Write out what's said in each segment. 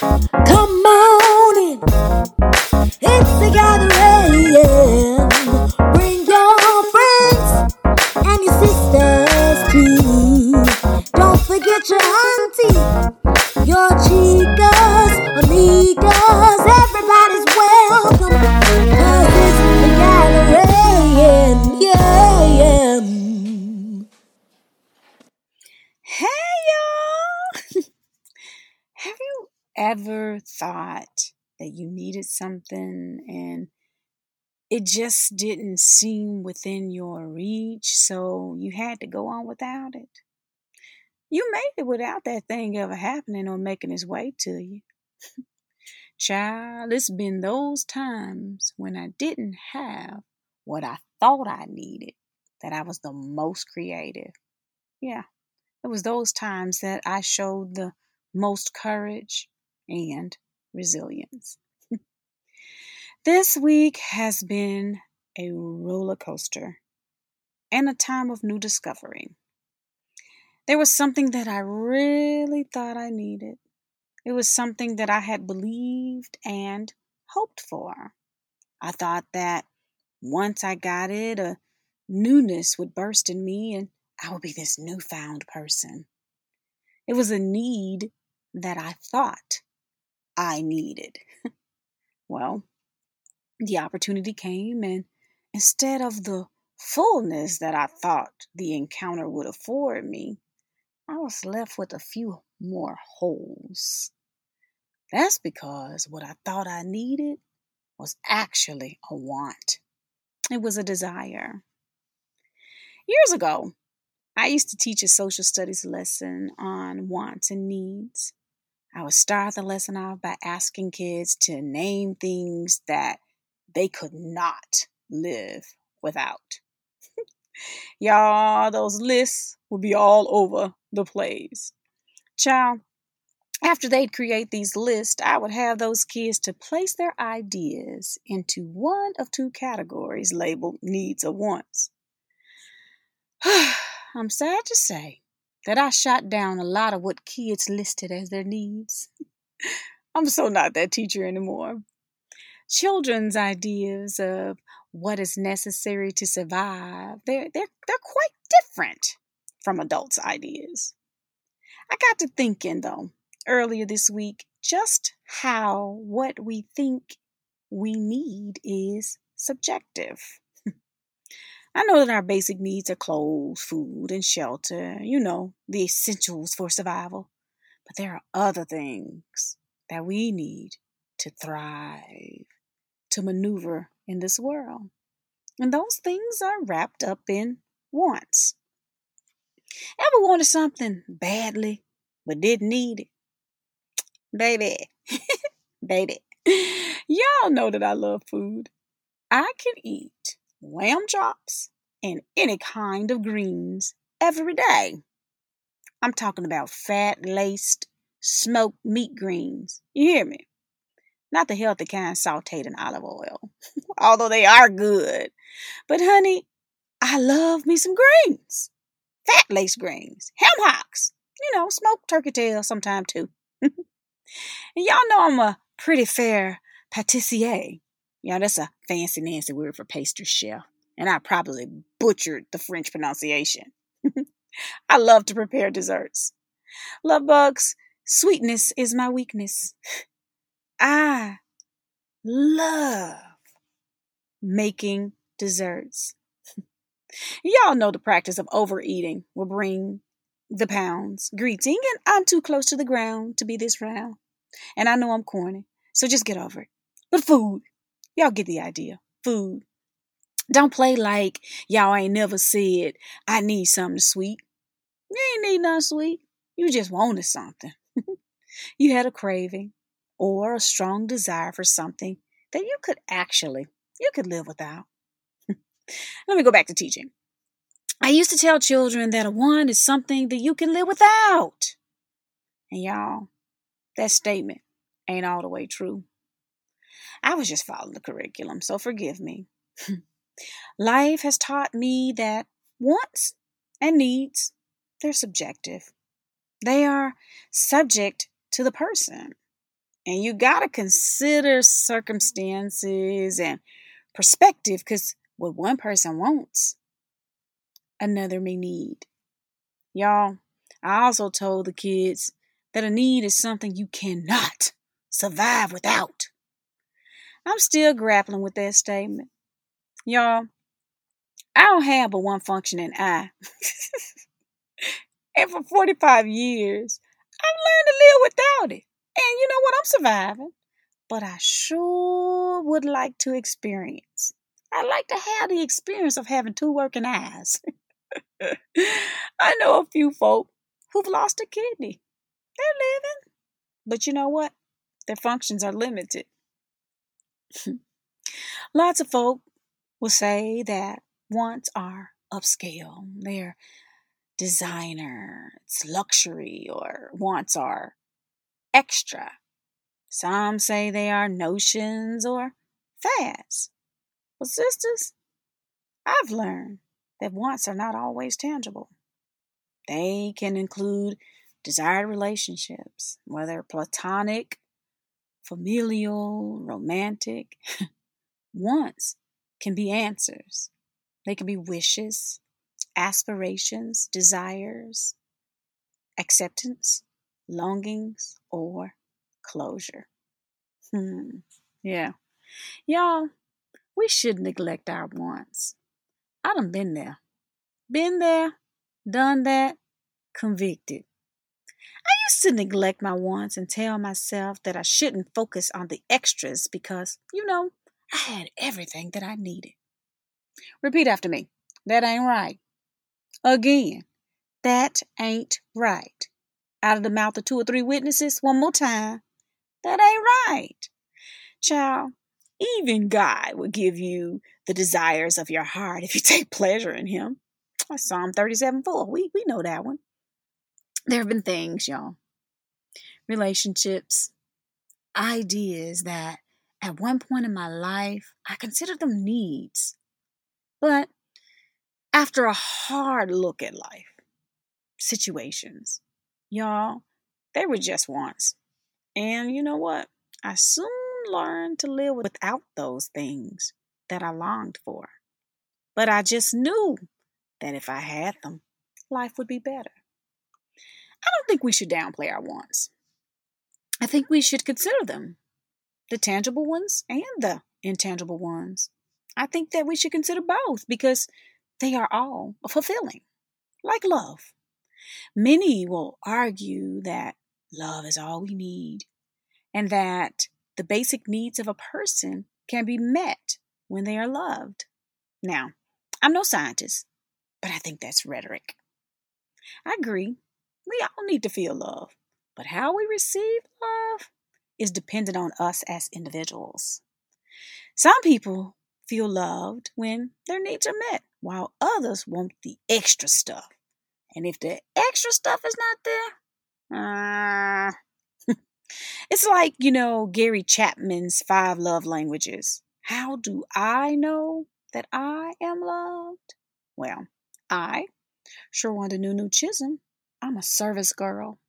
Come on ever thought that you needed something and it just didn't seem within your reach, so you had to go on without it? You made it without that thing ever happening or making its way to you. Child, it's been those times when I didn't have what I thought I needed that I was the most creative. Yeah, it was those times that I showed the most courage and resilience. this week has been a roller coaster and a time of new discovery. There was something that I really thought I needed. It was something that I had believed and hoped for. I thought that once I got it, a newness would burst in me and I would be this newfound person. It was a need that I thought I needed. well, the opportunity came, and instead of the fullness that I thought the encounter would afford me, I was left with a few more holes. That's because what I thought I needed was actually a want. It was a desire. Years ago, I used to teach a social studies lesson on wants and needs. I would start the lesson off by asking kids to name things that they could not live without. Y'all, those lists would be all over the place. Child, after they'd create these lists, I would have those kids to place their ideas into one of two categories labeled needs or wants. I'm sad to say that I shot down a lot of what kids listed as their needs. I'm so not that teacher anymore. Children's ideas of what is necessary to survive, they're, they're, they're quite different from adults' ideas. I got to thinking, though, earlier this week, just how what we think we need is subjective. I know that our basic needs are clothes, food, and shelter, you know, the essentials for survival. But there are other things that we need to thrive, to maneuver in this world. And those things are wrapped up in wants. Ever wanted something badly but didn't need it? Baby, baby, y'all know that I love food. I can eat lamb chops, and any kind of greens every day. I'm talking about fat laced smoked meat greens. You hear me? Not the healthy kind sauteed in olive oil, although they are good. But honey, I love me some greens. Fat laced greens, ham hocks, you know, smoked turkey tail sometime too. and y'all know I'm a pretty fair patissier. Yeah, that's a fancy Nancy word for pastry chef, and I probably butchered the French pronunciation. I love to prepare desserts. Love bugs, sweetness is my weakness. I love making desserts. Y'all know the practice of overeating will bring the pounds. Greeting, and I'm too close to the ground to be this round. And I know I'm corny, so just get over it. But food, Y'all get the idea. Food. Don't play like y'all ain't never said, I need something sweet. You ain't need nothing sweet. You just wanted something. you had a craving or a strong desire for something that you could actually, you could live without. Let me go back to teaching. I used to tell children that a want is something that you can live without. And y'all, that statement ain't all the way true. I was just following the curriculum, so forgive me. Life has taught me that wants and needs, they're subjective. They are subject to the person. And you got to consider circumstances and perspective because what one person wants, another may need. Y'all, I also told the kids that a need is something you cannot survive without. I'm still grappling with that statement. Y'all, I don't have but one functioning eye. and for 45 years, I've learned to live without it. And you know what? I'm surviving. But I sure would like to experience. I'd like to have the experience of having two working eyes. I know a few folk who've lost a kidney. They're living. But you know what? Their functions are limited. Lots of folk will say that wants are upscale. They're designer, it's luxury, or wants are extra. Some say they are notions or fads. But, sisters, I've learned that wants are not always tangible. They can include desired relationships, whether platonic, familial, romantic. wants can be answers, they can be wishes, aspirations, desires, acceptance, longings, or closure. Hmm. Yeah. Y'all, we should neglect our wants. I done been there. Been there, done that, convicted. I used to neglect my wants and tell myself that I shouldn't focus on the extras because, you know, I had everything that I needed. Repeat after me. That ain't right. Again, that ain't right. Out of the mouth of two or three witnesses, one more time. That ain't right. Child, even God will give you the desires of your heart if you take pleasure in Him. Psalm 37 4. We, we know that one. There have been things, y'all, relationships, ideas that at one point in my life I considered them needs. But after a hard look at life, situations, y'all, they were just wants. And you know what? I soon learned to live without those things that I longed for. But I just knew that if I had them, life would be better. I don't think we should downplay our wants. I think we should consider them the tangible ones and the intangible ones. I think that we should consider both because they are all fulfilling, like love. Many will argue that love is all we need and that the basic needs of a person can be met when they are loved. Now, I'm no scientist, but I think that's rhetoric. I agree. We all need to feel love, but how we receive love is dependent on us as individuals. Some people feel loved when their needs are met, while others want the extra stuff. And if the extra stuff is not there, uh, it's like, you know, Gary Chapman's five love languages. How do I know that I am loved? Well, I, Sherwanda Nunu Chisholm, I'm a service girl.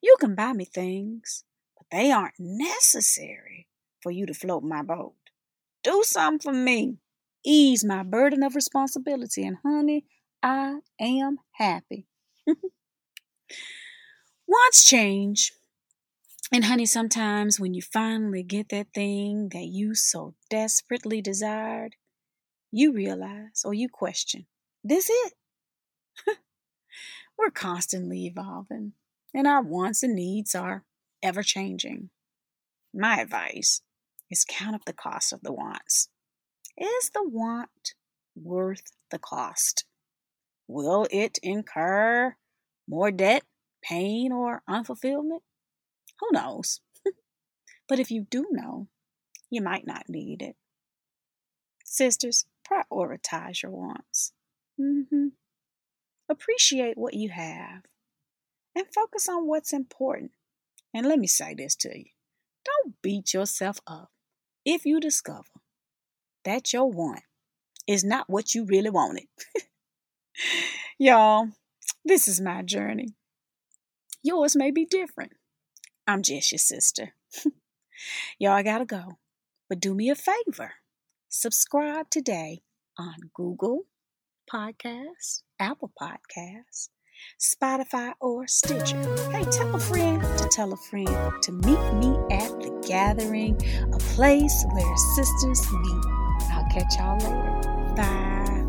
You can buy me things, but they aren't necessary for you to float my boat. Do something for me. Ease my burden of responsibility. And honey, I am happy. Wants change. And honey, sometimes when you finally get that thing that you so desperately desired, you realize or you question, this it? We're constantly evolving, and our wants and needs are ever changing. My advice is count up the cost of the wants. Is the want worth the cost? Will it incur more debt, pain, or unfulfillment? Who knows? but if you do know, you might not need it. Sisters, prioritize your wants. Mm-hmm. Appreciate what you have and focus on what's important. And let me say this to you don't beat yourself up if you discover that your want is not what you really wanted. Y'all, this is my journey. Yours may be different. I'm just your sister. Y'all, I gotta go. But do me a favor subscribe today on Google Podcasts, Apple Podcasts, Spotify, or Stitcher. Hey, tell a friend to tell a friend to meet me at the gathering, a place where sisters meet. I'll catch y'all later. Bye.